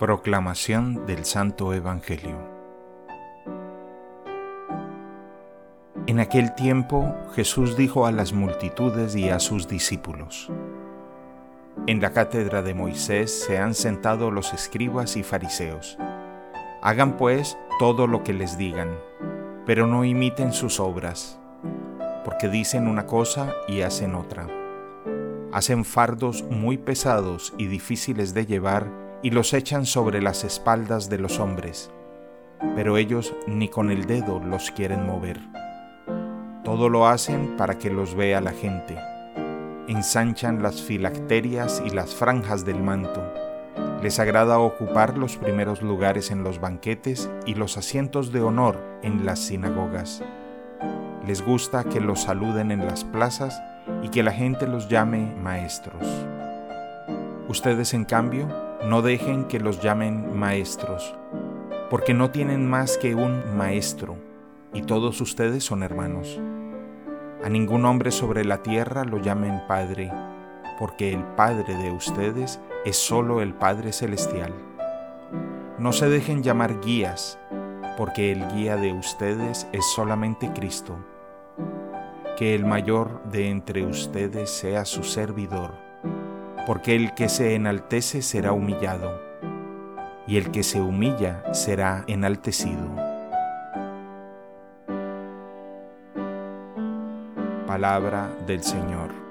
Proclamación del Santo Evangelio En aquel tiempo Jesús dijo a las multitudes y a sus discípulos, En la cátedra de Moisés se han sentado los escribas y fariseos. Hagan pues todo lo que les digan, pero no imiten sus obras, porque dicen una cosa y hacen otra. Hacen fardos muy pesados y difíciles de llevar y los echan sobre las espaldas de los hombres, pero ellos ni con el dedo los quieren mover. Todo lo hacen para que los vea la gente. Ensanchan las filacterias y las franjas del manto. Les agrada ocupar los primeros lugares en los banquetes y los asientos de honor en las sinagogas. Les gusta que los saluden en las plazas y que la gente los llame maestros. Ustedes, en cambio, no dejen que los llamen maestros, porque no tienen más que un maestro, y todos ustedes son hermanos. A ningún hombre sobre la tierra lo llamen Padre, porque el Padre de ustedes es solo el Padre Celestial. No se dejen llamar guías, porque el guía de ustedes es solamente Cristo. Que el mayor de entre ustedes sea su servidor porque el que se enaltece será humillado, y el que se humilla será enaltecido. Palabra del Señor.